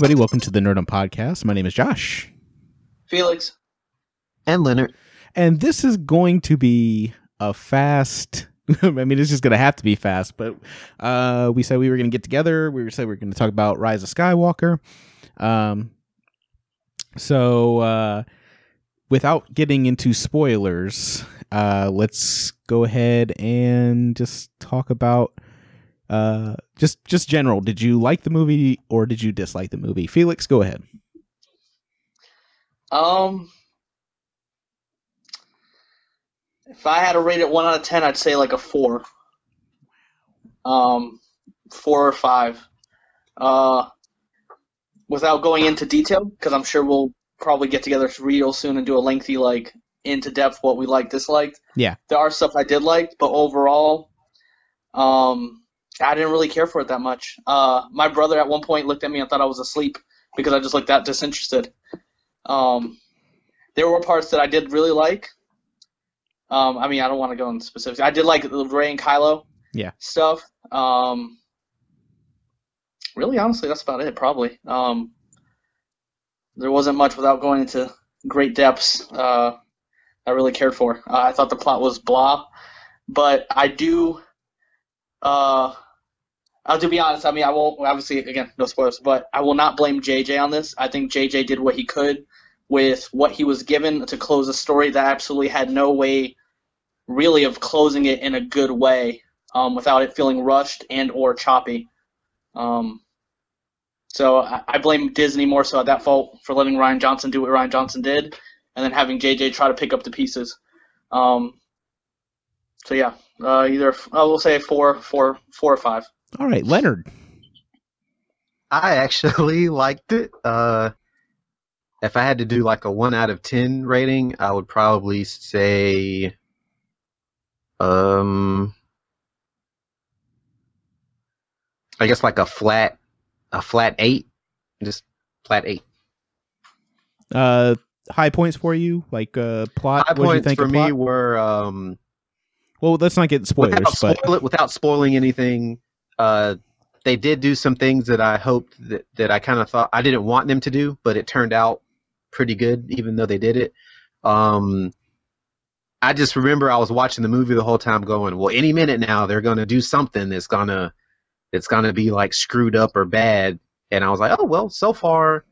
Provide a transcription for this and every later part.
Hey, everybody, welcome to the Nerdom Podcast. My name is Josh. Felix. And Leonard. And this is going to be a fast. I mean, it's just going to have to be fast, but uh, we said we were going to get together. We said we were going to talk about Rise of Skywalker. Um, so, uh, without getting into spoilers, uh, let's go ahead and just talk about uh, just just general. Did you like the movie or did you dislike the movie? Felix, go ahead. Um, if I had to rate it one out of ten, I'd say like a four. Um, four or five. Uh, without going into detail, because I'm sure we'll probably get together real soon and do a lengthy like into depth what we like disliked. Yeah. There are stuff I did like, but overall, um, I didn't really care for it that much. Uh, my brother at one point looked at me and thought I was asleep because I just looked that disinterested. Um, there were parts that I did really like. Um, I mean, I don't want to go into specifics. I did like the Rey and Kylo yeah. stuff. Um, really, honestly, that's about it, probably. Um, there wasn't much without going into great depths uh, I really cared for. Uh, I thought the plot was blah, but I do. Uh, uh, to be honest, I mean, I won't, obviously, again, no spoilers, but I will not blame JJ on this. I think JJ did what he could with what he was given to close a story that absolutely had no way, really, of closing it in a good way um, without it feeling rushed and or choppy. Um, so I, I blame Disney more so at that fault for letting Rian Johnson do what Rian Johnson did, and then having JJ try to pick up the pieces. Um, so yeah, uh, either I will say four, four, four or five. All right, Leonard. I actually liked it. Uh, if I had to do like a one out of ten rating, I would probably say, um, I guess like a flat, a flat eight, just flat eight. Uh, high points for you, like uh, plot. High points think for me plot? were um, Well, let's not get spoilers, without, but spoil it, without spoiling anything, uh, they did do some things that I hoped that, that I kind of thought I didn't want them to do, but it turned out pretty good, even though they did it. Um, I just remember I was watching the movie the whole time, going, "Well, any minute now they're gonna do something that's gonna that's gonna be like screwed up or bad," and I was like, "Oh well, so far."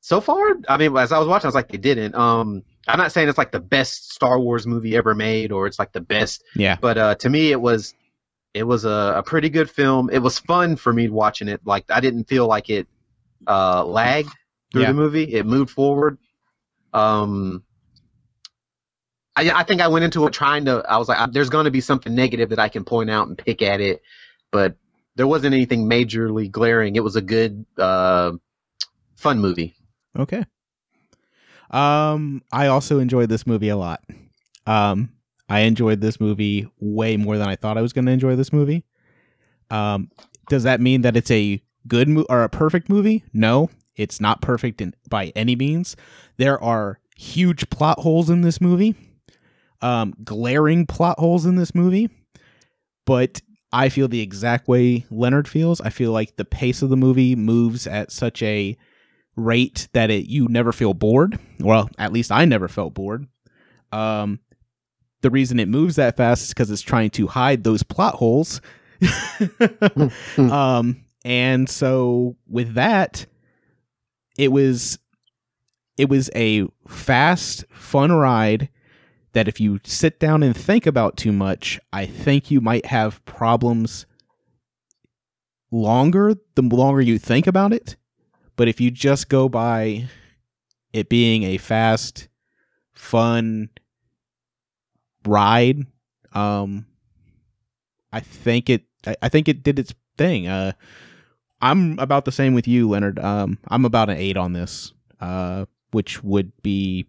So far, I mean, as I was watching, I was like, they didn't. Um, I'm not saying it's like the best Star Wars movie ever made, or it's like the best yeah, but uh, to me it was it was a, a pretty good film it was fun for me watching it like i didn't feel like it uh, lagged through Yeah. the movie it moved forward um I, I think i went into it trying to i was like there's going to be something negative that i can point out and pick at it but there wasn't anything majorly glaring it was a good uh, fun movie okay. Um, I also enjoyed this movie a lot. Um, I enjoyed this movie way more than I thought I was going to enjoy this movie. Um, does that mean that it's a good mo- or a perfect movie? No, it's not perfect in, by any means. There are huge plot holes in this movie, um, glaring plot holes in this movie, but I feel the exact way Leonard feels. I feel like the pace of the movie moves at such a rate that it you never feel bored. Well, at least I never felt bored. Um, the reason it moves that fast is because it's trying to hide those plot holes. um, and so with that, it was it was a fast, fun ride that if you sit down and think about too much, I think you might have problems longer the longer you think about it. But if you just go by it being a fast, fun ride, um I think it I, I think it did its thing. Uh I'm about the same with you, Leonard. Um I'm about an eight on this. Uh which would be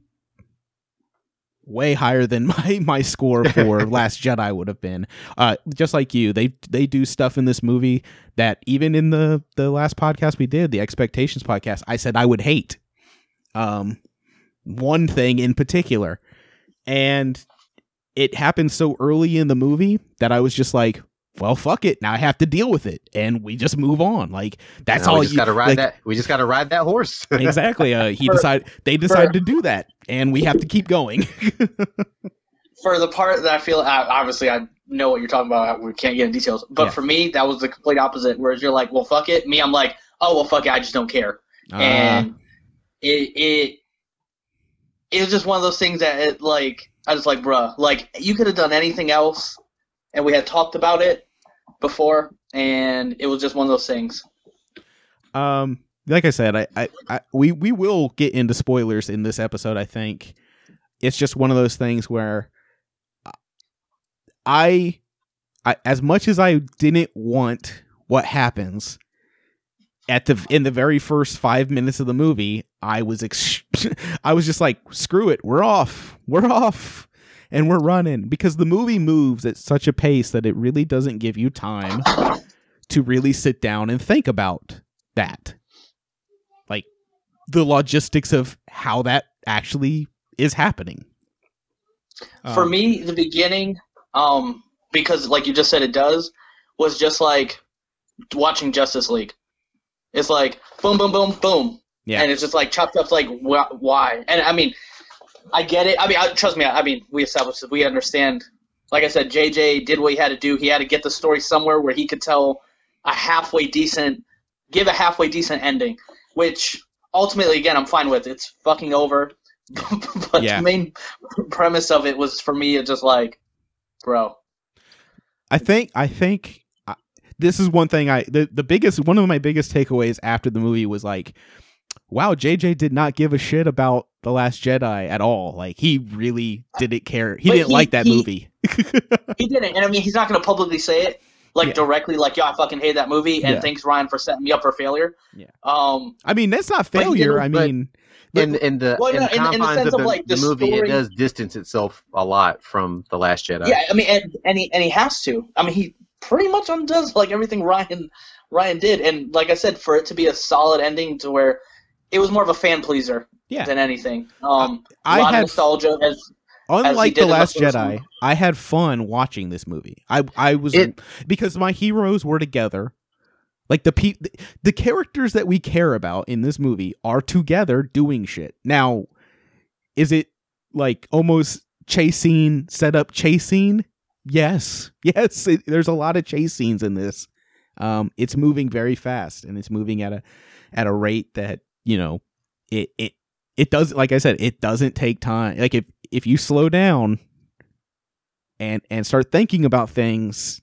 way higher than my my score for Last Jedi would have been. Uh, just like you, they they do stuff in this movie that even in the the last podcast we did, the expectations podcast, I said I would hate. Um, one thing in particular, and it happened so early in the movie that I was just like, well, fuck it. Now I have to deal with it, and we just move on. Like that's Now all we just you got to ride like, that. We just got to ride that horse. exactly. Uh, he For- decided they decided to do that, and we have to keep going. For the part that I feel, obviously, I know what you're talking about. We can't get into details, but Yeah. for me, that was the complete opposite. Whereas you're like, well, fuck it. Me, I'm like, oh, well, fuck it. I just don't care. Uh, and it it it was just one of those things that it like I was like, bruh, like you could have done anything else, and we had talked about it before, and it was just one of those things. um, like I said, I, I, I we we will get into spoilers in this episode. I think it's just one of those things where I, I as much as I didn't want what happens at the in the very first five minutes of the movie, I was ex- I was just like, screw it, we're off, we're off, and we're running because the movie moves at such a pace that it really doesn't give you time to really sit down and think about that, like the logistics of how that actually is happening. For Um, me, the beginning, um, because like you just said, it does, was just like watching Justice League. It's like boom, boom, boom, boom, Yeah. and it's just like chopped up. like wh- why? And I mean, I get it. I mean, I, trust me. I, I mean, we established this. We understand. Like I said, JJ did what he had to do. He had to get the story somewhere where he could tell a halfway decent, give a halfway decent ending, which ultimately, again, I'm fine with. It's fucking over. but Yeah. the main premise of it was for me, it's just like, bro, I think I think this is one thing I the, the biggest one of my biggest takeaways after the movie was like wow JJ did not give a shit about the last Jedi at all like he really didn't care he But didn't he- like that he- movie he didn't. And I mean, he's not going to publicly say it like Yeah. directly, like, yo, I fucking hate that movie, and Yeah. thanks Rian for setting me up for failure. Yeah. Um, I mean that's not failure didn't- I but- mean in in the Well, in no, the in- in the confines sense of of, like, the the movie, story- it does distance itself a lot from the Last Jedi. yeah, I mean, and, and he and he has to. I mean, he pretty much undoes like everything Rian Rian did, and like I said, for it to be a solid ending to where it was more of a fan pleaser Yeah. than anything. Um, a I lot of had nostalgia as unlike the last Jedi one. I had fun watching this movie I I was It- because my heroes were together like the pe- the characters that we care about in this movie are together doing shit now is it like almost chasing set up chasing yes. Yes. It, there's a lot of chase scenes in this. Um it's moving very fast and it's moving at a at a rate that you know it it it does like i said it doesn't take time. Like if if you slow down and and start thinking about things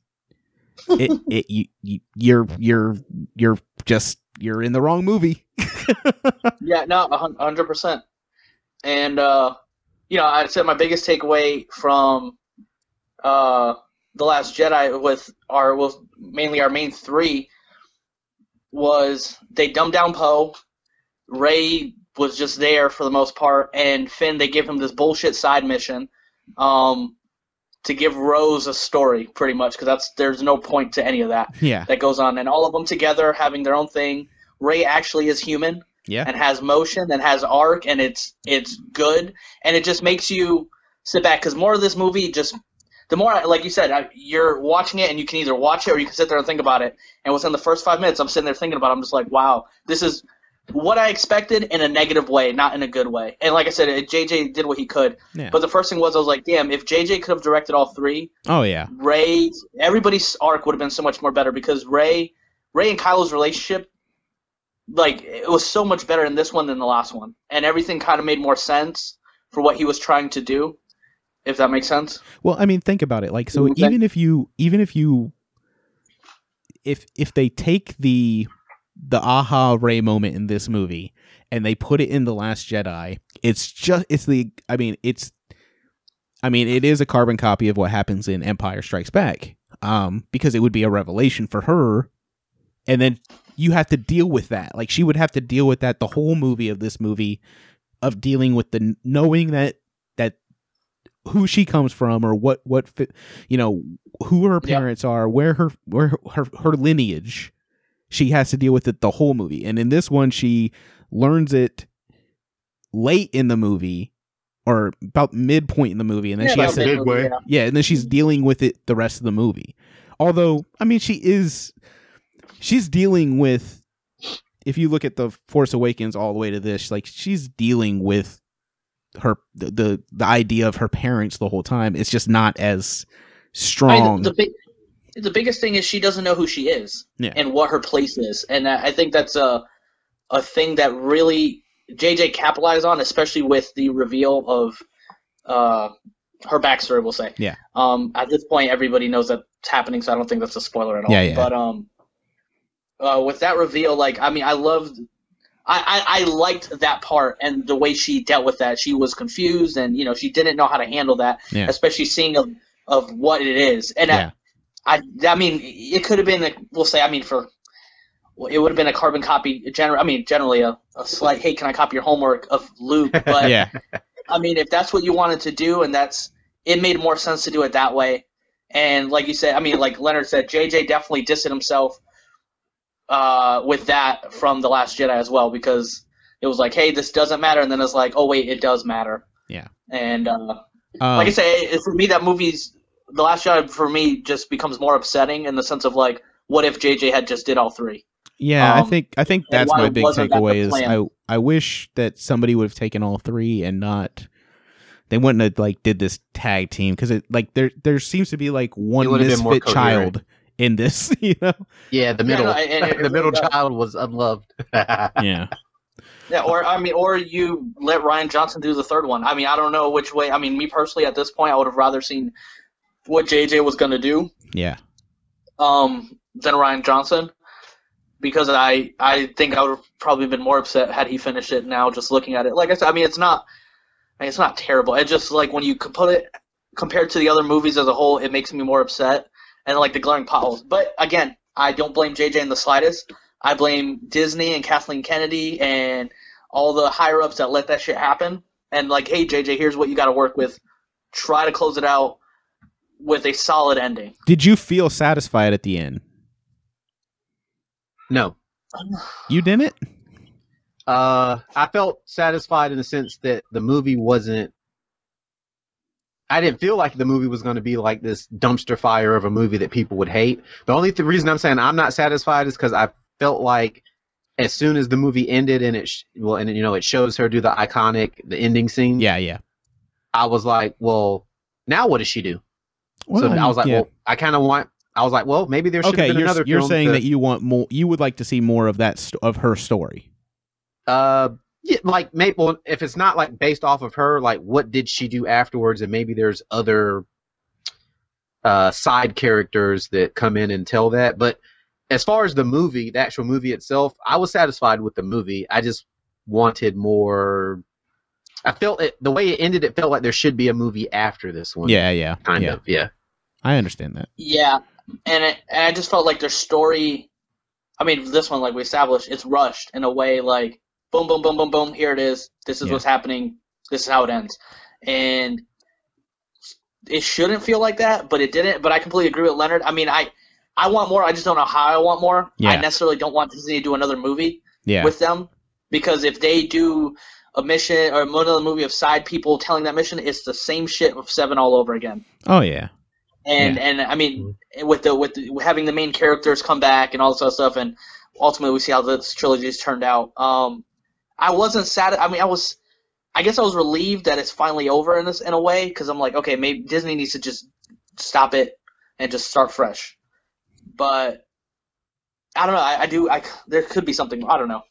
it it you, you you're you're you're just you're in the wrong movie. Yeah, no, a hundred percent. And uh, you know, I said my biggest takeaway from uh, the Last Jedi with our was mainly our main three was they dumbed down Poe. Rey was just there for the most part, and Finn they give him this bullshit side mission um, to give Rose a story, pretty much, because that's there's no point to any of that yeah that goes on, and all of them together having their own thing. Rey actually is human yeah and has motion and has arc and it's it's good and it just makes you sit back because more of this movie just the more like you said I- you're watching it and you can either watch it or you can sit there and think about it. And within the first five minutes i'm sitting there thinking about it. I'm just like wow this is what i expected in a negative way not in a good way. And like i said it- jj did what he could. Yeah. But the first thing was i was like damn if jj could have directed all three oh yeah. Rey, everybody's arc would have been so much more better because Rey, Rey and Kylo's relationship, like it was so much better in this one than the last one, and everything kind of made more sense for what he was trying to do. If that makes sense. Well, I mean, think about it. Like, so Okay. even if you, even if you, if if they take the the aha Rey moment in this movie and they put it in the Last Jedi, it's just it's the. I mean, it's. I mean, it is a carbon copy of what happens in Empire Strikes Back, um, because it would be a revelation for her, and then you have to deal with that. Like she would have to deal with that the whole movie of this movie, of dealing with the knowing that that who she comes from or what what you know who her Yeah. parents are where her where her, her her lineage she has to deal with it the whole movie and in this one she learns it late in the movie or about midpoint in the movie and then Yeah, she has to midway, yeah. yeah and then she's dealing with it the rest of the movie although I mean she is she's dealing with if you look at the Force Awakens all the way to this, like she's dealing with her the the, the idea of her parents the whole time. It's just not as strong. mean, the, the big, the biggest thing is she doesn't know who she is Yeah. and what her place is, and I I think that's a a thing that really JJ capitalized on, especially with the reveal of uh, her backstory. We'll say, Yeah. Um, at this point, everybody knows that's happening, so I don't think that's a spoiler at all. Yeah, yeah. But um, uh, with that reveal, like I mean, I loved. I, I, I liked that part and the way she dealt with that. She was confused and you know she didn't know how to handle that, Yeah. especially seeing of, of what it is. And Yeah. I, I I mean it could have been a, we'll say I mean for it would have been a carbon copy. Gener- I mean generally a, a slight hey can I copy your homework of Luke, but yeah, I mean, if that's what you wanted to do, and that's it made more sense to do it that way. And like you said, I mean, like Leonard said, JJ definitely distanced himself uh, with that from the Last Jedi as well because it was like, hey, this doesn't matter, and then it's like, oh wait, it does matter. Yeah. And uh, um, like I say, for me, that movie's the Last Jedi for me just becomes more upsetting in the sense of like, what if JJ had just did all three? yeah. I um, think I think that's my big wasn't that the takeaway is? I I wish that somebody would have taken all three and not. They wouldn't have like did this tag team because it like there there seems to be like one would have misfit coherent. child in this, you know. Yeah, the middle, no, and it- the it middle really does. child was unloved. Yeah, Yeah, or I mean, or you let Rian Johnson do the third one. I mean, I don't know which way. I mean, me personally, at this point, I would have rather seen what JJ was going to do yeah, um, than Rian Johnson, because I I think I would have probably been more upset had he finished it. Now, just looking at it, like I said, I mean, it's not, I mean, it's not terrible. It just like when you could put it compared to the other movies as a whole, it makes me more upset and like the glaring potholes. But again, I don't blame JJ in the slightest. I blame Disney and Kathleen Kennedy and all the higher ups that let that shit happen. And like, hey JJ, here's what you got to work with. Try to close it out with a solid ending. Did you feel satisfied at the end? no, You didn't. uh, I felt satisfied in the sense that the movie wasn't. I didn't feel like the movie was going to be like this dumpster fire of a movie that people would hate. The only th- reason I'm saying I'm not satisfied is because I felt like as soon as the movie ended and it sh- well and you know it shows her do the iconic the ending scene. Yeah, yeah. I was like, well, now what does she do? Well, so I was like, yeah. well, I kind of want. I was like, well, maybe there should okay, you're, another. you're saying to- that you want more. You would like to see more of that st- of her story. Uh, yeah, like maybe well, if it's not like based off of her, like what did she do afterwards, and maybe there's other uh side characters that come in and tell that. But as far as the movie, the actual movie itself, I was satisfied with the movie. I just wanted more. I felt it the way it ended. It felt like there should be a movie after this one. Yeah, yeah, kind yeah. of. Yeah. I understand that. Yeah, and it, and I just felt like their story. I mean, this one, like we established, it's rushed in a way like boom, boom, boom, boom, boom. Here it is. This is Yeah. what's happening. This is how it ends, and it shouldn't feel like that, but it didn't. But I completely agree with Leonard. I mean, I I want more. I just don't know how I want more. Yeah. I necessarily don't want Disney to do another movie Yeah, with them because if they do a mission or another movie of side people telling that mission, it's the same shit with Seven all over again oh yeah, and Yeah. and I mean with the with the, having the main characters come back and all this other stuff, and ultimately we see how this trilogy's turned out. Um, I wasn't sad. I mean, I was. I guess I was relieved that it's finally over in this in a way because I'm like, okay, maybe Disney needs to just stop it and just start fresh. But I don't know. I, I do. I there could be something. I don't know.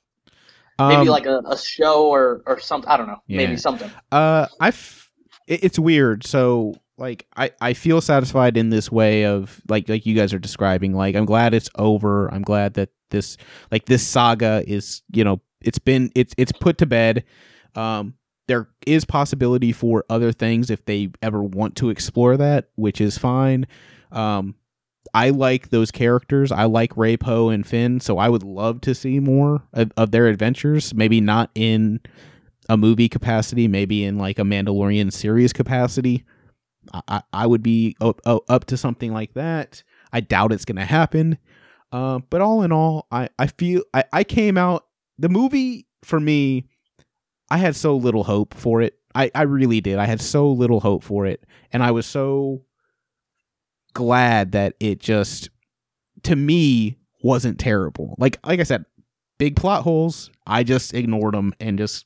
Maybe Um, like a, a show or or something. I don't know. Yeah. Maybe something. Uh, I, f- it- it's weird. So like, I I feel satisfied in this way of like like you guys are describing. Like, I'm glad it's over. I'm glad that this like this saga is you know it's been it's it's put to bed. Um, there is possibility for other things if they ever want to explore that, which is fine. Um, I like those characters. I like Rey Poe and Finn, so I would love to see more of, of their adventures. Maybe not in a movie capacity, maybe in like a Mandalorian series capacity. I, I, would be up, up up to something like that. I doubt it's going to happen. Uh, but all in all, I, I feel I, I came out the movie for me. I had so little hope for it. I, I really did. I had so little hope for it, and I was so glad that it just to me wasn't terrible. Like like I said, big plot holes. I just ignored them and just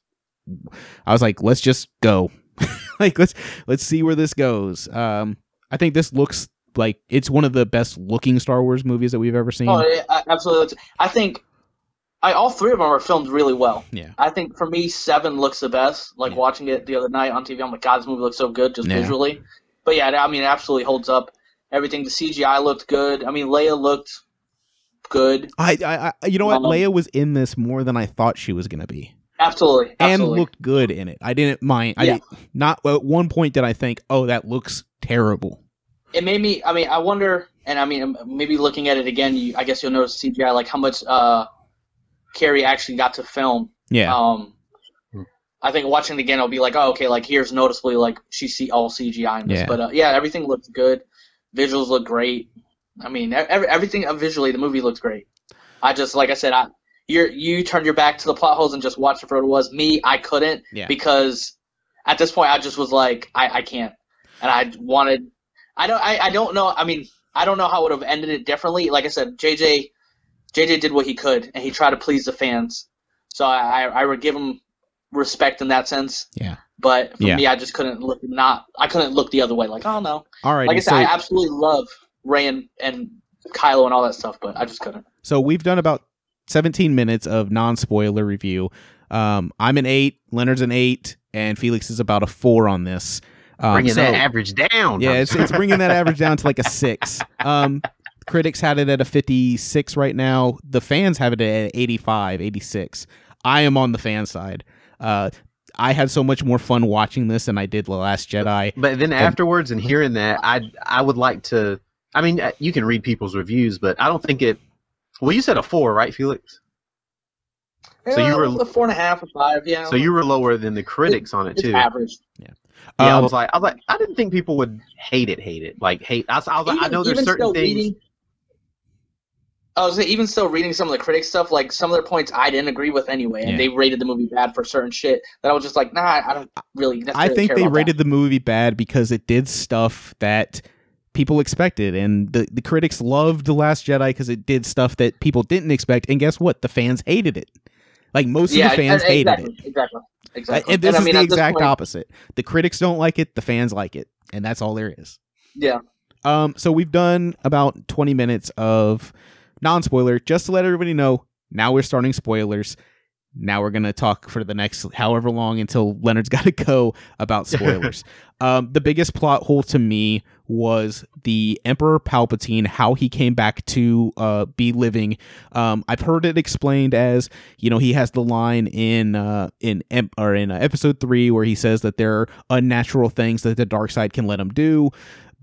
I was like, let's just go. like let's let's see where this goes. Um, I think this looks like it's one of the best looking Star Wars movies that we've ever seen. Oh, absolutely. I think I all three of them are filmed really well. Yeah. I think for me, seven looks the best. Like Yeah. watching it the other night on TV, I'm like, God, this movie looks so good just Yeah. visually. But yeah, I mean, it absolutely holds up. Everything, the CGI looked good. I mean, Leia looked good. I, I, you know what? Um, Leia was in this more than I thought she was gonna be, Absolutely, and looked good in it. I didn't mind. I Yeah. did, not at one point did I think, oh, that looks terrible. it made me. I mean, I wonder, and I mean, maybe looking at it again, you, I guess you'll notice CGI, like how much uh, Carrie actually got to film. Yeah, Um, Hmm. I think watching it again, I'll be like, oh, okay, like here's noticeably like she see all CGI in this, Yeah. but uh, yeah, everything looked good. Visuals look great. I mean, every, everything uh, visually, the movie looks great. I just, like I said, I you you turned your back to the plot holes and just watched it for what it was. Me, I couldn't Yeah. because at this point, I just was like, I, I can't, and I wanted. I don't. I, I don't know. I mean, I don't know how I would have ended it differently. Like I said, JJ, JJ did what he could, and he tried to please the fans. So I, I, I would give him respect in that sense. Yeah. But for Yeah. me, I just couldn't look not. I couldn't look the other way. Like, oh no. all right. Like I said, so, I absolutely love Rey and, and Kylo and all that stuff, but I just couldn't. so we've done about 17 minutes of non-spoiler review. Um, I'm an eight, Leonard's an eight, and Felix is about a four on this. Um, Bringing so- that average down. Yeah, it's, it's bringing that average down to like a six. Um, critics had it at a 56 right now. The fans have it at 85, 86. I am on the fan side. Uh, I had so much more fun watching this than I did The Last Jedi. But then afterwards and hearing that, I I would like to. I mean, uh, you can read people's reviews, but I don't think it. Well, you said a four, right, Felix? So you were- a four and a half or five, yeah. So you were lower than the critics on it it's too. average. Yeah, I Um, was like, I was like, I didn't think people would hate it, hate it, like hate. I, was- I was like, I know there's certain things. reading- I was even still reading some of the critics stuff, like some of their points I didn't agree with anyway, and Yeah. they rated the movie bad for certain shit that I was just like, nah, I don't really. I think care they rated the movie bad because it did stuff that people expected, and the, the critics loved The Last Jedi because it did stuff that people didn't expect. And guess what? The fans hated it. Like most. Yeah, of the fans e- hated it. Exactly. Exactly. And this I is mean, the exact point- opposite. The critics don't like it, the fans like it, and that's all there is. Yeah. Um, so we've done about 20 minutes of non-spoiler. Just to let everybody know, now we're starting spoilers. Now we're gonna talk for the next however long until Leonard's got to go about spoilers. um, the biggest plot hole to me was the Emperor Palpatine, how he came back to uh, be living. Um, I've heard it explained as you know he has the line in uh, in em- or in uh, episode three where he says that there are unnatural things that the dark side can let him do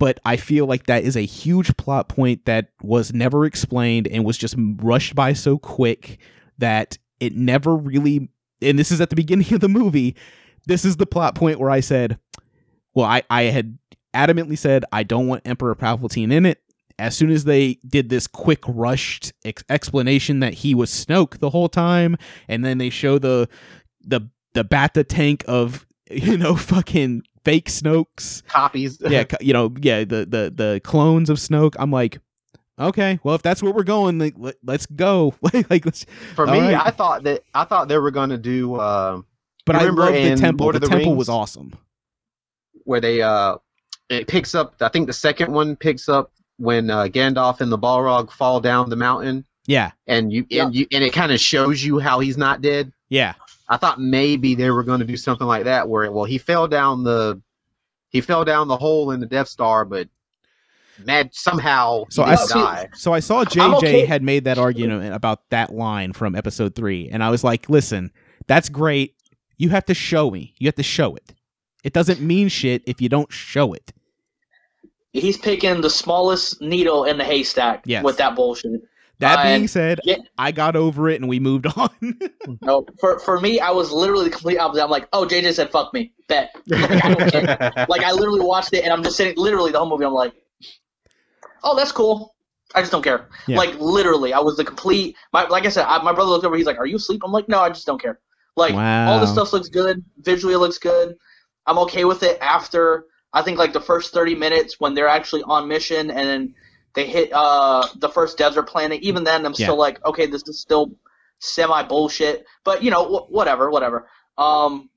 but I feel like that is a huge plot point that was never explained and was just rushed by so quick that it never really and this is at the beginning of the movie this is the plot point where I said well I I had adamantly said I don't want Emperor Palpatine in it. As soon as they did this quick rushed ex- explanation that he was Snoke the whole time and then they show the the the bacta tank of you know fucking fake Snokes Copies. yeah, you know, yeah, the the the clones of Snoke. I'm like, okay, well, if that's where we're going, like, let, let's go. like, let's. For me, right. I thought that I thought they were gonna do uh, But I Remember love the temple. Lord the, of the temple Rings? was awesome. where they uh, it picks up. I think the second one picks up when uh, Gandalf and the Balrog fall down the mountain, Yeah, and you Yeah. and you and it kind of shows you how he's not dead. yeah, I thought maybe they were going to do something like that, where well he fell down the he fell down the hole in the Death Star, but mad somehow So he I didn't see- die. So I saw I'm JJ okay- had made that argument about that line from episode three, and I was like, listen, that's great. You have to show me. You have to show it. It doesn't mean shit if you don't show it. He's picking the smallest needle in the haystack Yes. with that bullshit. That Uh, being said, yeah. I got over it and we moved on. No, for for me, I was literally the complete opposite. I'm like, oh, JJ said fuck me, bet. Like, I like I literally watched it and I'm just sitting, literally the whole movie. I'm like, oh, that's cool. I just don't care. Yeah. Like literally, I was the complete. My like I said, I, my brother looked over. He's like, "Are you asleep?" I'm like, "No, I just don't care." Like all Wow. this stuff looks good. Visually, it looks good. I'm okay with it after I think like the first 30 minutes when they're actually on mission and then they hit uh, the first desert planet. Even then, I'm Yeah. still like, okay, this is still semi bullshit. But you know, wh- whatever, whatever. Um,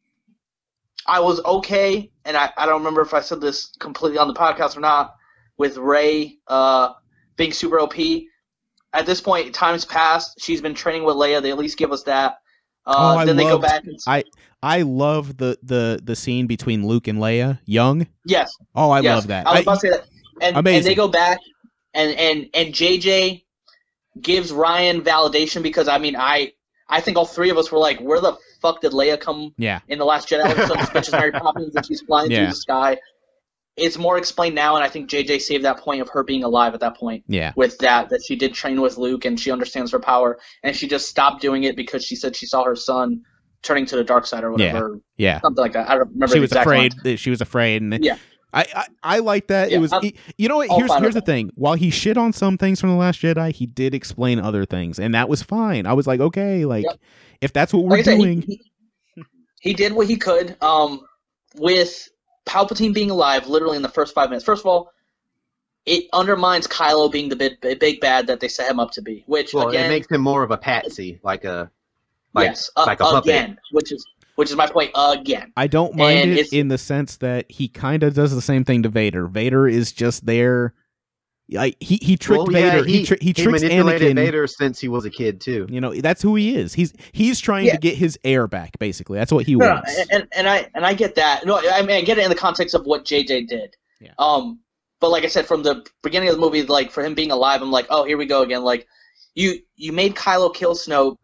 I was okay, and I, I don't remember if I said this completely on the podcast or not. With Rey uh, being super OP, at this point, time's passed. She's been training with Leia. They at least give us that. Uh, Oh, I then they go back and I I love the the the scene between Luke and Leia, young. yes, Oh, I yes. love that. I was I- about to say that. And, and they go back, and and and JJ gives Rian validation because I mean I I think all three of us were like, where the fuck did Leia come yeah, in the Last Jedi? Some bitch is Mary Poppins and she's flying Yeah. through the sky. It's more explained now, and I think JJ saved that point of her being alive at that point yeah, with that that she did train with Luke and she understands her power, and she just stopped doing it because she said she saw her son turning to the dark side or whatever, yeah. something like that. I don't remember. She was afraid. she was afraid, and Yeah. I, I I like that. Yeah, it was. I'm- he- you know what? all Here's here's the with thing. While he shit on some things from the Last Jedi, he did explain other things, and that was fine. I was like, okay, like Yep. if that's what we're like I said, he- doing, He, he did what he could. Um, with Palpatine being alive, literally in the first five minutes. First of all, it undermines Kylo being the big, big bad that they set him up to be. Which Well, again, it makes him more of a patsy, like a like yes, uh, like a puppet. again, which is which is my point again. I don't mind And it in the sense that he kind of does the same thing to Vader. Vader is just there. Like he he tricked Well, yeah, Vader. he tri- he, tricks manipulated Anakin. Vader since he was a kid too. You know that's who he is. He's he's trying Yeah. to get his air back. Basically, that's what he No, no, wants. and, and I and I get that. No, I mean I get it in the context of what JJ did. Yeah. Um, but like I said, from the beginning of the movie, like for him being alive, I'm like, oh, here we go again. Like, you you made Kylo kill Snoke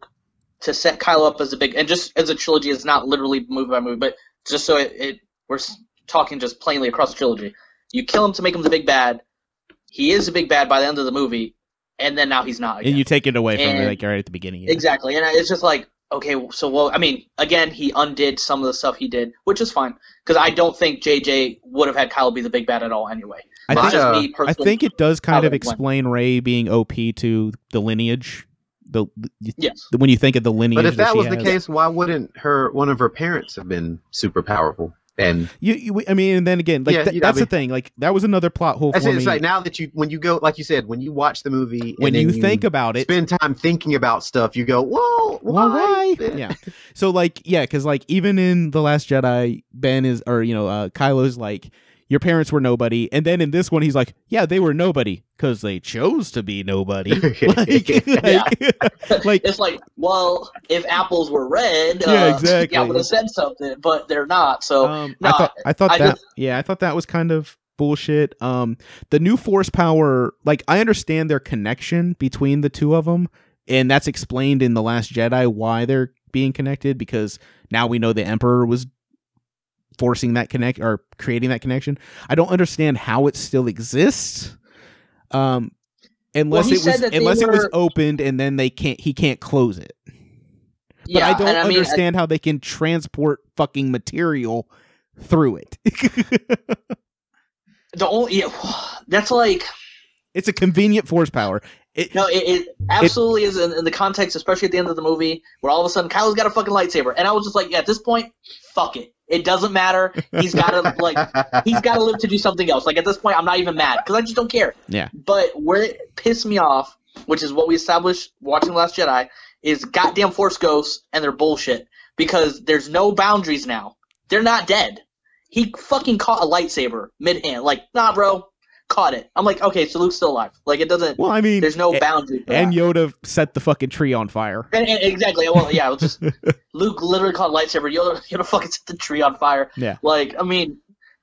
to set Kylo up as a big and just as a trilogy. It's not literally movie by movie, but just so it, it we're talking just plainly across the trilogy. You kill him to make him the big bad. He is a big bad by the end of the movie, and then now he's not. Again. and you take it away from And- it like right at the beginning. yeah. Exactly, and it's just like okay, so well, I mean, again, he undid some of the stuff he did, which is fine because I don't think JJ would have had Kylo be the big bad at all anyway. I think Just uh, me I think it does kind how of it went. explain Rey being OP to the lineage. The, the yes. when you think of the lineage, But if that she was the has. case, why wouldn't her one of her parents have been super powerful? And you, you I mean, and then again, like Yeah, th- that's I the thing. Like that was another plot hole that's for it, me. like now that you when you go like you said when you watch the movie when and you, then think about it, spend time thinking about stuff, you go, whoa, why? why? Yeah. So like, yeah, because like even in the Last Jedi, Ben is or you know, uh, Kylo's like, your parents were nobody, and then in this one, he's like, yeah, they were nobody because they chose to be nobody. like, Yeah. like, like It's like, well, if apples were red, Yeah, uh, exactly. Yeah, I would have said something, but they're not. So um, no, I thought I thought I that just- yeah, I thought that was kind of bullshit. Um, the new force power, like I understand their connection between the two of them, and that's explained in the Last Jedi why they're being connected because now we know the Emperor was forcing that connect or creating that connection. I don't understand how it still exists. Um, unless he it was unless it was opened and then they can't he can't close it. But yeah, I don't I mean, understand how they can transport fucking material through it. the only yeah, that's like it's a convenient force power. It, No, it, it absolutely is in, in the context, especially at the end of the movie, where all of a sudden Kylo's got a fucking lightsaber, and I was just like, yeah, at this point, fuck it. It doesn't matter. He's got to like, he's got to live to do something else. Like at this point, I'm not even mad because I just don't care. Yeah. But where it pissed me off, which is what we established watching The Last Jedi, is goddamn Force ghosts and their bullshit because there's no boundaries now. They're not dead. He fucking caught a lightsaber mid hand. Like, nah, bro, caught it. I'm like, okay, so Luke's still alive. Like, it doesn't. well, I mean, There's no a- boundary. for and that. Yoda set the fucking tree on fire. And, and- exactly. Well, yeah, it was just Luke literally caught a lightsaber. Yoda, Yoda fucking set the tree on fire. Yeah. Like, I mean,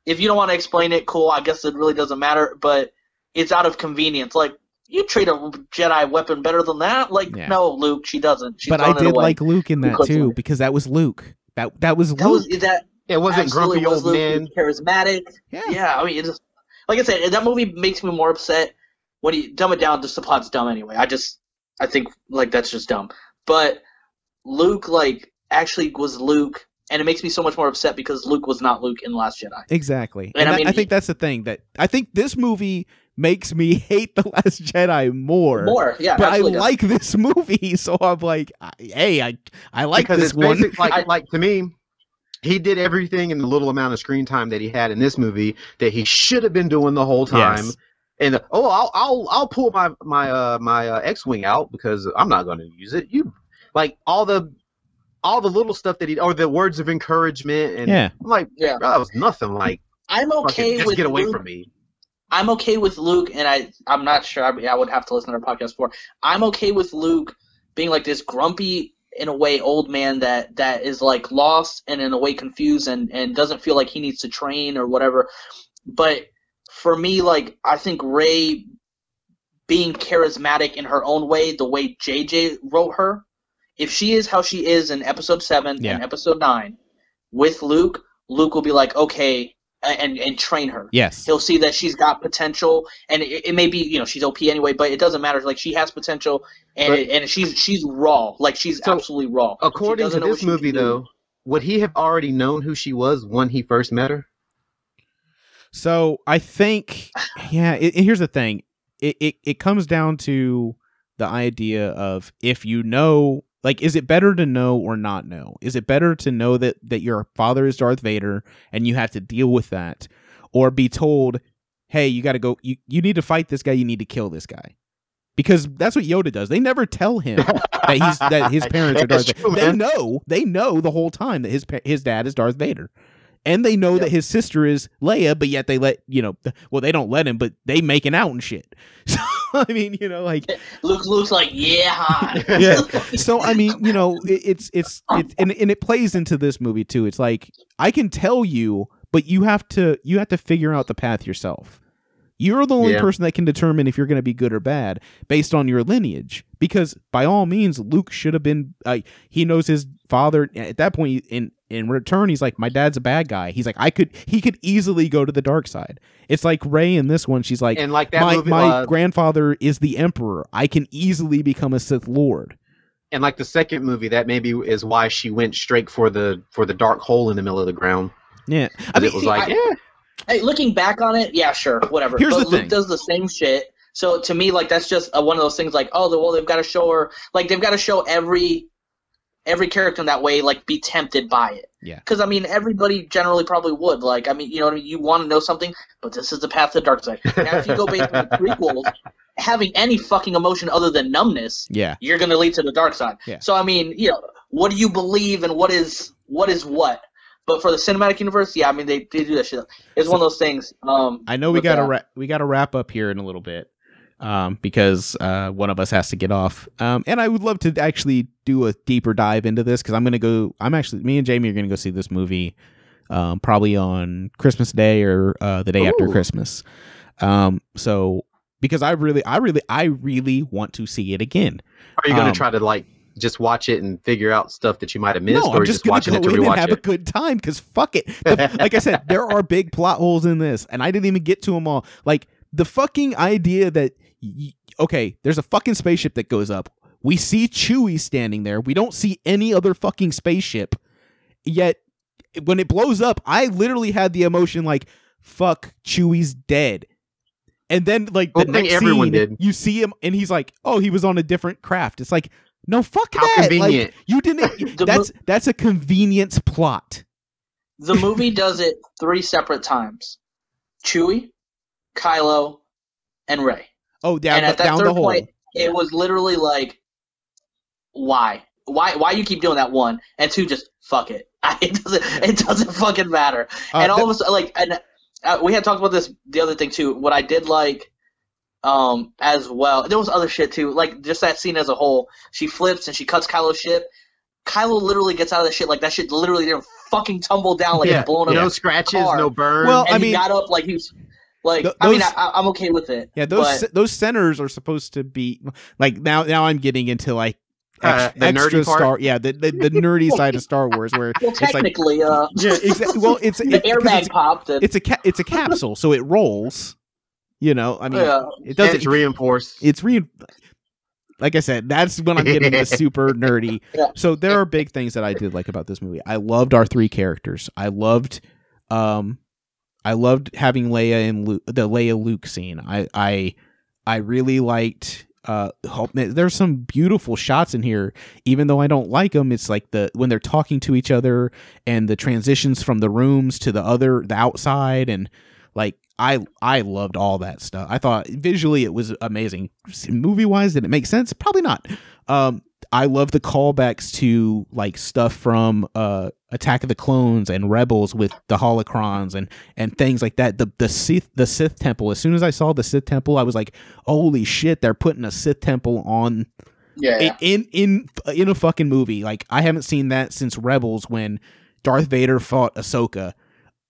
if you don't want to explain it, cool. I guess it really doesn't matter. But it's out of convenience. Like, you treat a Jedi weapon better than that. Like, Yeah. no, Luke, she doesn't. She's but I did away. like Luke in that too because that was Luke. That that was that Luke. was that. it wasn't absolutely grumpy was old Luke. man. He charismatic. yeah. Yeah, I mean, it just like I said, that movie makes me more upset when you dumb it down. Just the plot's dumb anyway. I just, I think like that's just dumb. But Luke, like, actually was Luke, and it makes me so much more upset because Luke was not Luke in the Last Jedi. Exactly. And And, I I, mean- I think that's the thing that I think this movie makes me hate the Last Jedi more. More, yeah, But I absolutely. like this movie, so I'm like, hey, I I like because this it's one. like I- like to me, he did everything in the little amount of screen time that he had in this movie that he should have been doing the whole time. Yes. And oh, I'll I'll I'll pull my my uh my uh, X-wing out because I'm not going to use it. You like all the all the little stuff that he or the words of encouragement and Yeah. I'm like Yeah. bro, that was nothing. Like I'm okay just with get away Luke. from me. I'm okay with Luke, and I I'm not sure. I, I would have to listen to our podcast before. I'm okay with Luke being like this grumpy, in a way, old man that that is like lost and in a way confused and and doesn't feel like he needs to train or whatever. But for me, like I think Rey being charismatic in her own way, the way JJ wrote her, if she is how she is in episode seven Yeah. and episode nine with Luke, Luke will be like okay. And and train her Yes. he'll see that she's got potential and it, it may be you know she's op anyway but it doesn't matter like she has potential and But- and she's she's raw like she's So, absolutely raw According to doesn't know what this she can movie do. though, would he have already known who she was when he first met her? So I think, yeah. It, it- here's the thing. It, it it comes down to the idea of if you know, like, is it better to know or not know? Is it better to know that that your father is Darth Vader and you have to deal with that, or be told, hey, you got to go. You you need to fight this guy. You need to kill this guy. Because that's what Yoda does. They never tell him that he's that his parents are Darth Vader. They know. They know the whole time that his his dad is Darth Vader. And they know that his sister is Leia, but yet they let you know. Well, they don't let him, but they making out and shit. So I mean, you know, like luke luke's like yeah hot. yeah. So I mean, you know, it, it's it's it, and and it plays into this movie too. It's like I can tell you, but you have to you have to figure out the path yourself. You're the only Yeah. person that can determine if you're going to be good or bad based on your lineage. Because by all means, Luke should have been. Uh, he knows his father. At that point, in in return, he's like, "My dad's a bad guy." He's like, "I could." He could easily go to the dark side. It's like Rey in this one. She's like, and like that "My movie, my uh, grandfather is the emperor. I can easily become a Sith Lord." and like the second movie, that maybe is why she went straight for the for the dark hole in the middle of the ground. Yeah, I 'Cause mean, it was see, like, I- yeah, hey looking back on it yeah sure whatever Here's but the luke thing. does the same shit so to me like that's just uh one of those things like oh well they've got to show her like they've got to show every every character in that way like be tempted by it Yeah. because i mean everybody generally probably would like i mean you know what I mean? you want to know something but this is the path to the dark side now if you go based on the prequels having any fucking emotion other than numbness yeah, you're going to lead to the dark side. Yeah. So I mean, you know, what do you believe and what is what is what? But for the cinematic universe, yeah, I mean they, they do that shit. It's one of those things. Um, I know we got to ra- we got to wrap up here in a little bit, um, because uh, one of us has to get off. Um, and I would love to actually do a deeper dive into this because I'm gonna go. I'm actually me and Jamie are gonna go see this movie, um, probably on Christmas Day or uh, the day after Christmas. Um, so because I really, I really, I really want to see it again. are you gonna Um, try to like just watch it and figure out stuff that you might have missed, no, or I'm just just watching go it to and have a good time because fuck it. The- like I said, there are big plot holes in this, and I didn't even get to them all. Like the fucking idea that okay, there's a fucking spaceship that goes up. We see Chewie standing there. We don't see any other fucking spaceship. Yet when it blows up, I literally had the emotion like, "Fuck, Chewie's dead." And then like the Well, I think next everyone scene, did. you see him, and he's like, "Oh, he was on a different craft." It's like, no, fuck How that. convenient. Like, you didn't. That's that's a convenience plot. the movie does it three separate times: Chewie, Kylo, and Rey. Oh, down and the, at that down third the hole. point, it was literally like, why? Why? Why you keep doing that? One and two, just fuck it. It doesn't. It doesn't fucking matter. Uh, and all th- of a sudden, like, and uh, we had talked about this the other thing too. What I did like, um, as well. There was other shit too, like just that scene as a whole. She flips and she cuts Kylo's ship. Kylo literally gets out of the shit like that shit literally didn't fucking tumble down like yeah, it's blown up. no scratches, car. no burn. Well, and I he mean- got up like he was like. Th- I mean, I, I'm okay with it. yeah, those but- ce- those centers are supposed to be like now. Now I'm getting into like Uh, ex- the nerdy extra part? Yeah, the, the the nerdy side of Star Wars where Well, it's like technically, uh, yeah, exactly. Well, it's the it, airbag it's, popped. And, it's a ca- it's a capsule, so it rolls. You know, I mean, yeah. it doesn't. it's reinforced. it's re like I said, that's when I'm getting the super nerdy. Yeah. So there are big things that I did like about this movie. I loved our three characters. I loved um I loved having Leia and Luke, the Leia Luke scene. I I I really liked Uh, there's some beautiful shots in here. Even though I don't like them, it's like the when they're talking to each other and the transitions from the rooms to the other, the outside, and like I I loved all that stuff. I thought visually it was amazing. Movie wise, did it make sense? Probably not. Um, I love the callbacks to like stuff from uh Attack of the Clones and Rebels with the holocrons and and things like that. The the Sith the Sith temple. As soon as I saw the Sith temple, I was like, "Holy shit! They're putting a Sith temple on Yeah, yeah. in in in a fucking movie." Like I haven't seen that since Rebels when Darth Vader fought Ahsoka.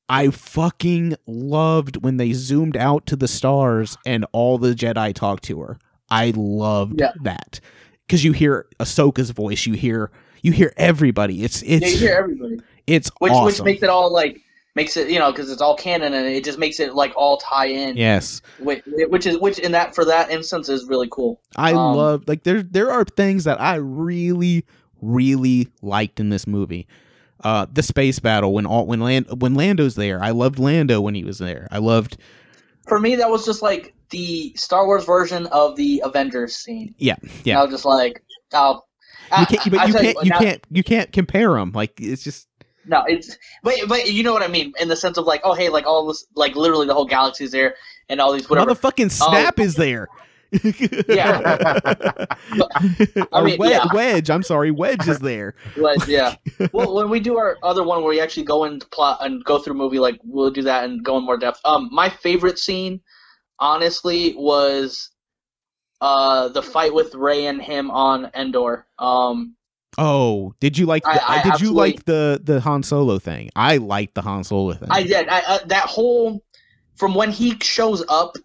I fucking loved when they zoomed out to the stars and all the Jedi talked to her. I loved Yeah. that because you hear Ahsoka's voice, you hear you hear everybody. It's it's yeah, you hear everybody, it's which awesome. which makes it all like makes it you know because it's all canon and it just makes it like all tie in. yes, Which, which is which in that for that instance is really cool. I Um, love like there there are things that I really really liked in this movie. Uh, the space battle when all when Land when Lando's there, I loved Lando when he was there. I loved For me, that was just like the Star Wars version of the Avengers scene. yeah yeah. I was just like, oh. You can't, but you can't, you now, can't, you can't compare them. Like it's just No, it's but but you know what I mean in the sense of like, oh hey, like all this, like literally the whole galaxy's there and all these whatever. motherfucking snap is there. Yeah. I mean, yeah. Wedge. I'm sorry, Wedge is there. Like, yeah. well, when we do our other one where we actually go into plot and go through movie, like we'll do that and go in more depth. Um, my favorite scene, honestly, was uh the fight with Rey and him on Endor. Um, Oh, did you like? The, I- I did you like the the Han Solo thing? I liked the Han Solo thing. I did. I, I that whole from when he shows up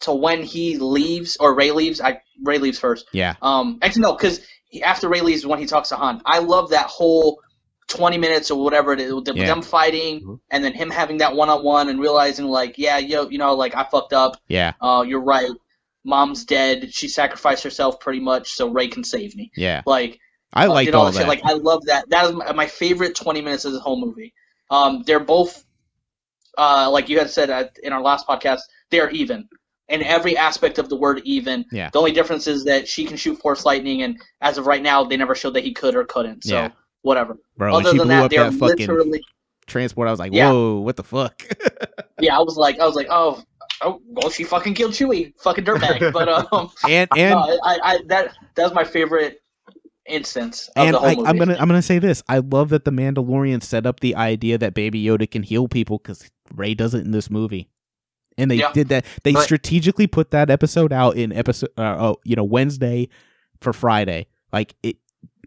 to when he leaves or Rey leaves. I Rey leaves first. yeah, Um, actually no, because after Rey leaves, is when he talks to Han. I love that whole twenty minutes or whatever it is, with them Yeah. them fighting, Mhm. and then him having that one on one and realizing like, yeah, yo, you know, like I fucked up. yeah, Uh, you're right. Mom's dead. She sacrificed herself pretty much so Rey can save me. yeah. Like I uh, all all that shit. Like I love that. That is my, my favorite twenty minutes of the whole movie. Um, they're both, uh, like you had said in our last podcast, they're even in every aspect of the word even. Yeah. The only difference is that she can shoot force lightning, and as of right now, they never showed that he could or couldn't. So Yeah. Whatever. Bro, Other than that, up they're that fucking literally. transport, I was like, Yeah. whoa, what the fuck? Yeah, I was like, I was like, oh. Oh well, she fucking killed Chewie, fucking dirtbag. But um, and and no, I, I that that was my favorite instance of and the whole I, movie. I'm gonna I'm gonna say this. I love that the Mandalorian set up the idea that Baby Yoda can heal people because Rey does it in this movie, and they Yeah. did that. They But- strategically put that episode out in episode, uh, oh, you know, Wednesday for Friday. Like it,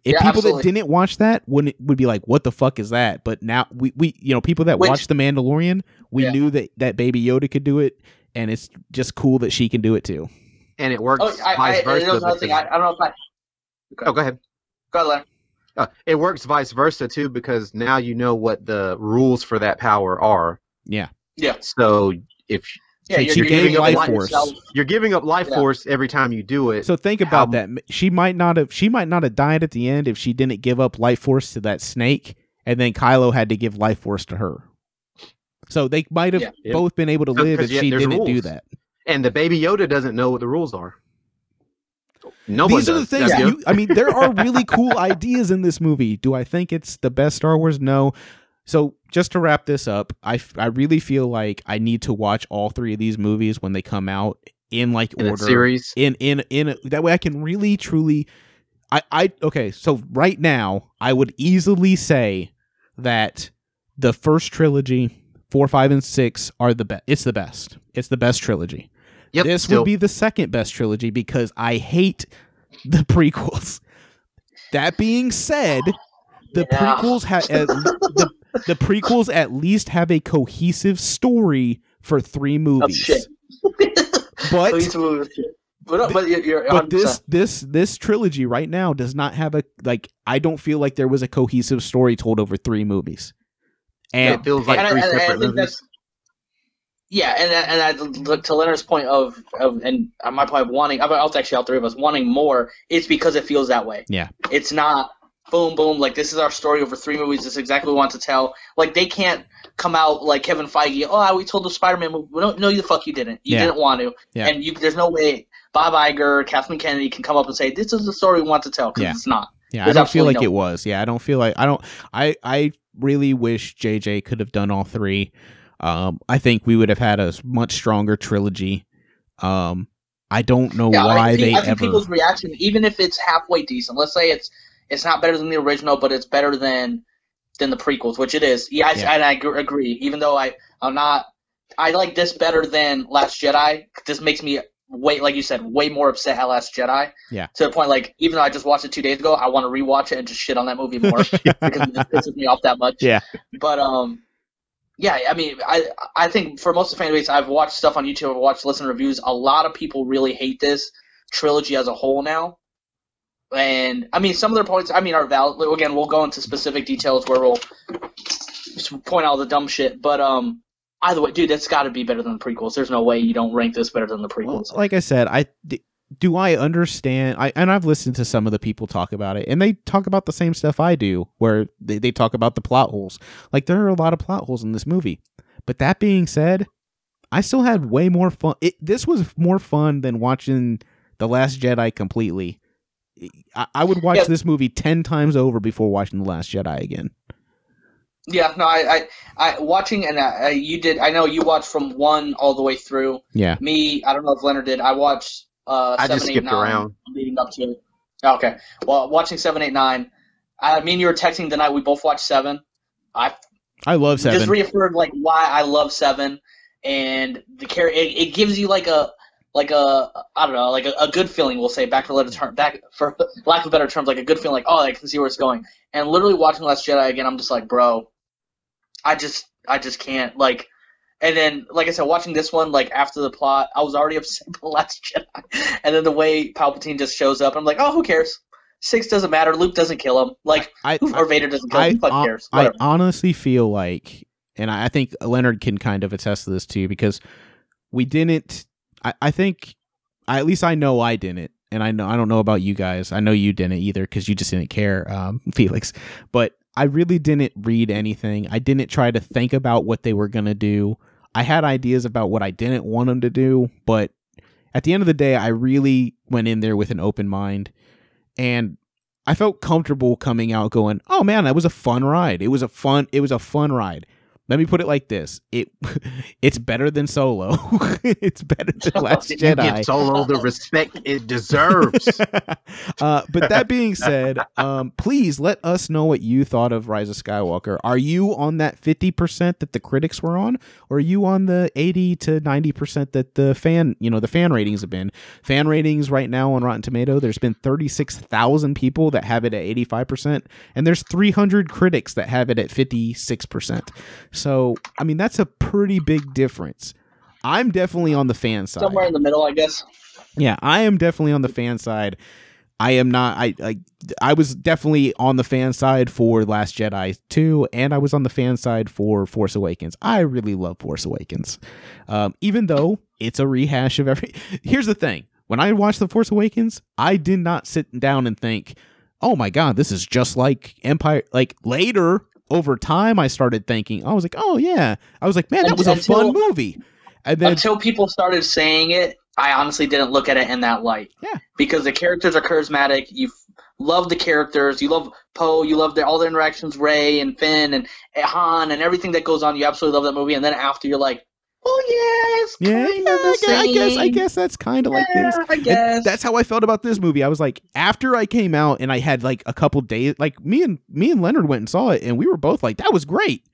if Yeah, people absolutely. that didn't watch that wouldn't would be like, "What the fuck is that?" But now we we you know people that Which- watched the Mandalorian, we Yeah. knew that that Baby Yoda could do it, and it's just cool that she can do it too. and it works Oh, I, vice I, versa. there's. I, I don't know if I. oh, go ahead. Go ahead, Larry. Uh, it works vice versa too because now you know what the rules for that power are. Yeah, Yeah. So if Yeah, She- you're, she you're gave giving up life force. yourself. you're giving up life Yeah. force every time you do it, So think about How- that. She might not have. She might not have died at the end if she didn't give up life force to that snake, and then Kylo had to give life force to her. So they might have Yeah. Yeah. both been able to live if yeah, she didn't do that. and the baby Yoda doesn't know what the rules are. No one These are the things. Yeah. You, I mean, there are really cool ideas in this movie. Do I think it's the best Star Wars? No. So just to wrap this up, I, f- I really feel like I need to watch all three of these movies when they come out in like in a order. series. in in in a, that way I can really truly I I okay so right now I would easily say that the first trilogy 4 5 and 6 are the best it's the best it's the best trilogy Yep. this still. would be the second best trilogy because I hate the prequels that being said the Yeah. prequels have the, the prequels at least have a cohesive story for 3 movies shit. but Please move. But, but you're, you're but this this this trilogy right now does not have a like I don't feel like there was a cohesive story told over three movies. And it feels like And three and I separate think movies. Yeah, and and I, to Leonard's point of, of and my point of wanting, I was actually all three of us wanting more. It's because it feels that way. Yeah. it's not boom boom like this is our story over three movies. This is exactly what we want to tell. Like they can't come out like Kevin Feige. Oh, we told the Spider-Man movie. No, no, you the fuck you didn't. You Yeah. didn't want to. Yeah. And you, there's no way Bob Iger, Kathleen Kennedy can come up and say this is the story we want to tell because Yeah. it's not. Yeah, There's I don't feel like no- it was. Yeah, I don't feel like I don't. I I really wish JJ could have done all three. Um, I think we would have had a much stronger trilogy. Um, I don't know Yeah, why I think, they I think ever. people's reaction, even if it's halfway decent, let's say it's it's not better than the original, but it's better than than the prequels, which it is. Yeah, I, Yeah. and I agree. Even though I I'm not, I like this better than Last Jedi. This makes me way, like you said, way more upset at Last Jedi. Yeah. To the point, like even though I just watched it two days ago, I want to rewatch it and just shit on that movie more because it pisses me off that much. Yeah. But um, yeah, I mean, I I think for most of the fan base, I've watched stuff on YouTube, I've watched listen reviews. A lot of people really hate this trilogy as a whole now. And I mean, some of their points, I mean, are valid. Again, we'll go into specific details where we'll point out the dumb shit. But um, either way, dude, that's got to be better than the prequels. There's no way you don't rank this better than the Well, prequels. like I said, I d- do I understand. I and I've listened to some of the people talk about it, and they talk about the same stuff I do, where they, they talk about the plot holes. Like there are a lot of plot holes in this movie. But that being said, I still had way more fun. It, this was more fun than watching The Last Jedi completely. I, I would watch Yeah. this movie ten times over before watching The Last Jedi again. Yeah, no, I, I, I watching and I, you did. I know you watched from one all the way through. Yeah, Me, I don't know if Leonard did. I watched uh, I seven, just eight, skipped nine around. leading up to it. Okay, well, watching seven, eight, nine. I mean, you were texting the night we both watched seven. I I love seven. just Seven. reaffirmed like why I love seven, and the care. It, it gives you like a like a I don't know like a, a good feeling. We'll say back for term back for lack of better terms like a good feeling like oh I can see where it's going. And literally watching Last Jedi again, I'm just like bro, I just I just can't like. And then, like I said, watching this one, like after the plot, I was already upset with Last Jedi, and then the way Palpatine just shows up, I'm like, oh, who cares? Six doesn't matter. Luke doesn't kill him. Like, I, who, or Vader doesn't kill I, him. Fuck hon- cares? I honestly feel like, and I I think Leonard can kind of attest to this too, because we didn't. I, I think, I, at least I know I didn't, and I know I don't know about you guys. I know you didn't either because you just didn't care, um, Felix. But I really didn't read anything. I didn't try to think about what they were gonna do. I had ideas about what I didn't want them to do, but at the end of the day, I really went in there with an open mind, and I felt comfortable coming out going, "Oh man, that was a fun ride. It was a fun it was a fun ride." Let me put it like this. It it's better than Solo. it's better than Last Jedi. Solo the respect it deserves. uh, but that being said, um, please let us know what you thought of Rise of Skywalker. Are you on that 50% that the critics were on? Or are you on the 80 to 90% that the fan, you know, the fan ratings have been? Fan ratings right now on Rotten Tomato, there's been 36,000 people that have it at 85%, and there's 300 critics that have it at 56%. So, I mean, that's a pretty big difference. I'm definitely on the fan side. Somewhere in the middle, I guess. Yeah, I am definitely on the fan side. I am not. I I, I was definitely on the fan side for Last Jedi 2, and I was on the fan side for Force Awakens. I really love Force Awakens, um, even though it's a rehash of every. Here's the thing: when I watched the Force Awakens, I did not sit down and think, "Oh my god, this is just like Empire." Like later, over time, I started thinking, I was like, "Oh yeah," I was like, "Man, that was a fun movie." And then Until people started saying it, I honestly didn't look at it in that light. Yeah. Because the characters are charismatic. You love the characters. You love Poe. You love their, all their interactions, Rey and Finn and Han and everything that goes on. You absolutely love that movie. And then after, you're like, oh yeah, Yeah, kind yeah, of the I, guess, I guess I guess that's kind of like this. I And guess. that's how I felt about this movie. I was like, after I came out and I had like a couple days, like me and me and Leonard went and saw it, and we were both like, that was great.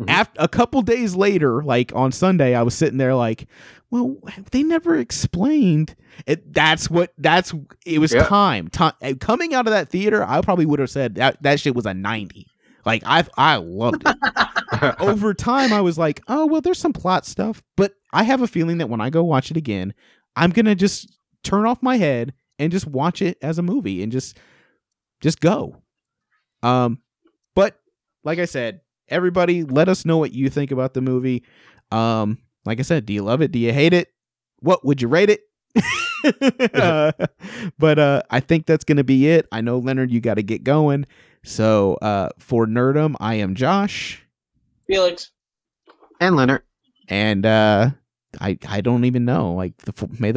Mhm. After a couple days later, like on Sunday, I was sitting there like, well, they never explained it. That's what that's. It was Yeah. time. Time coming out of that theater, I probably would have said that that shit was a ninety. Like I I loved it over time I was like, oh well, there's some plot stuff, but I have a feeling that when I go watch it again, I'm gonna just turn off my head and just watch it as a movie and just just go. Um, but like I said, everybody, let us know what you think about the movie. Um, like I said, do you love it? Do you hate it? What would you rate it? Uh, but uh, I think that's gonna be it. I know Leonard, you got to get going. So uh, for Nerdom, I am Josh. Felix. and Leonard. and uh I I don't even know. Like the may the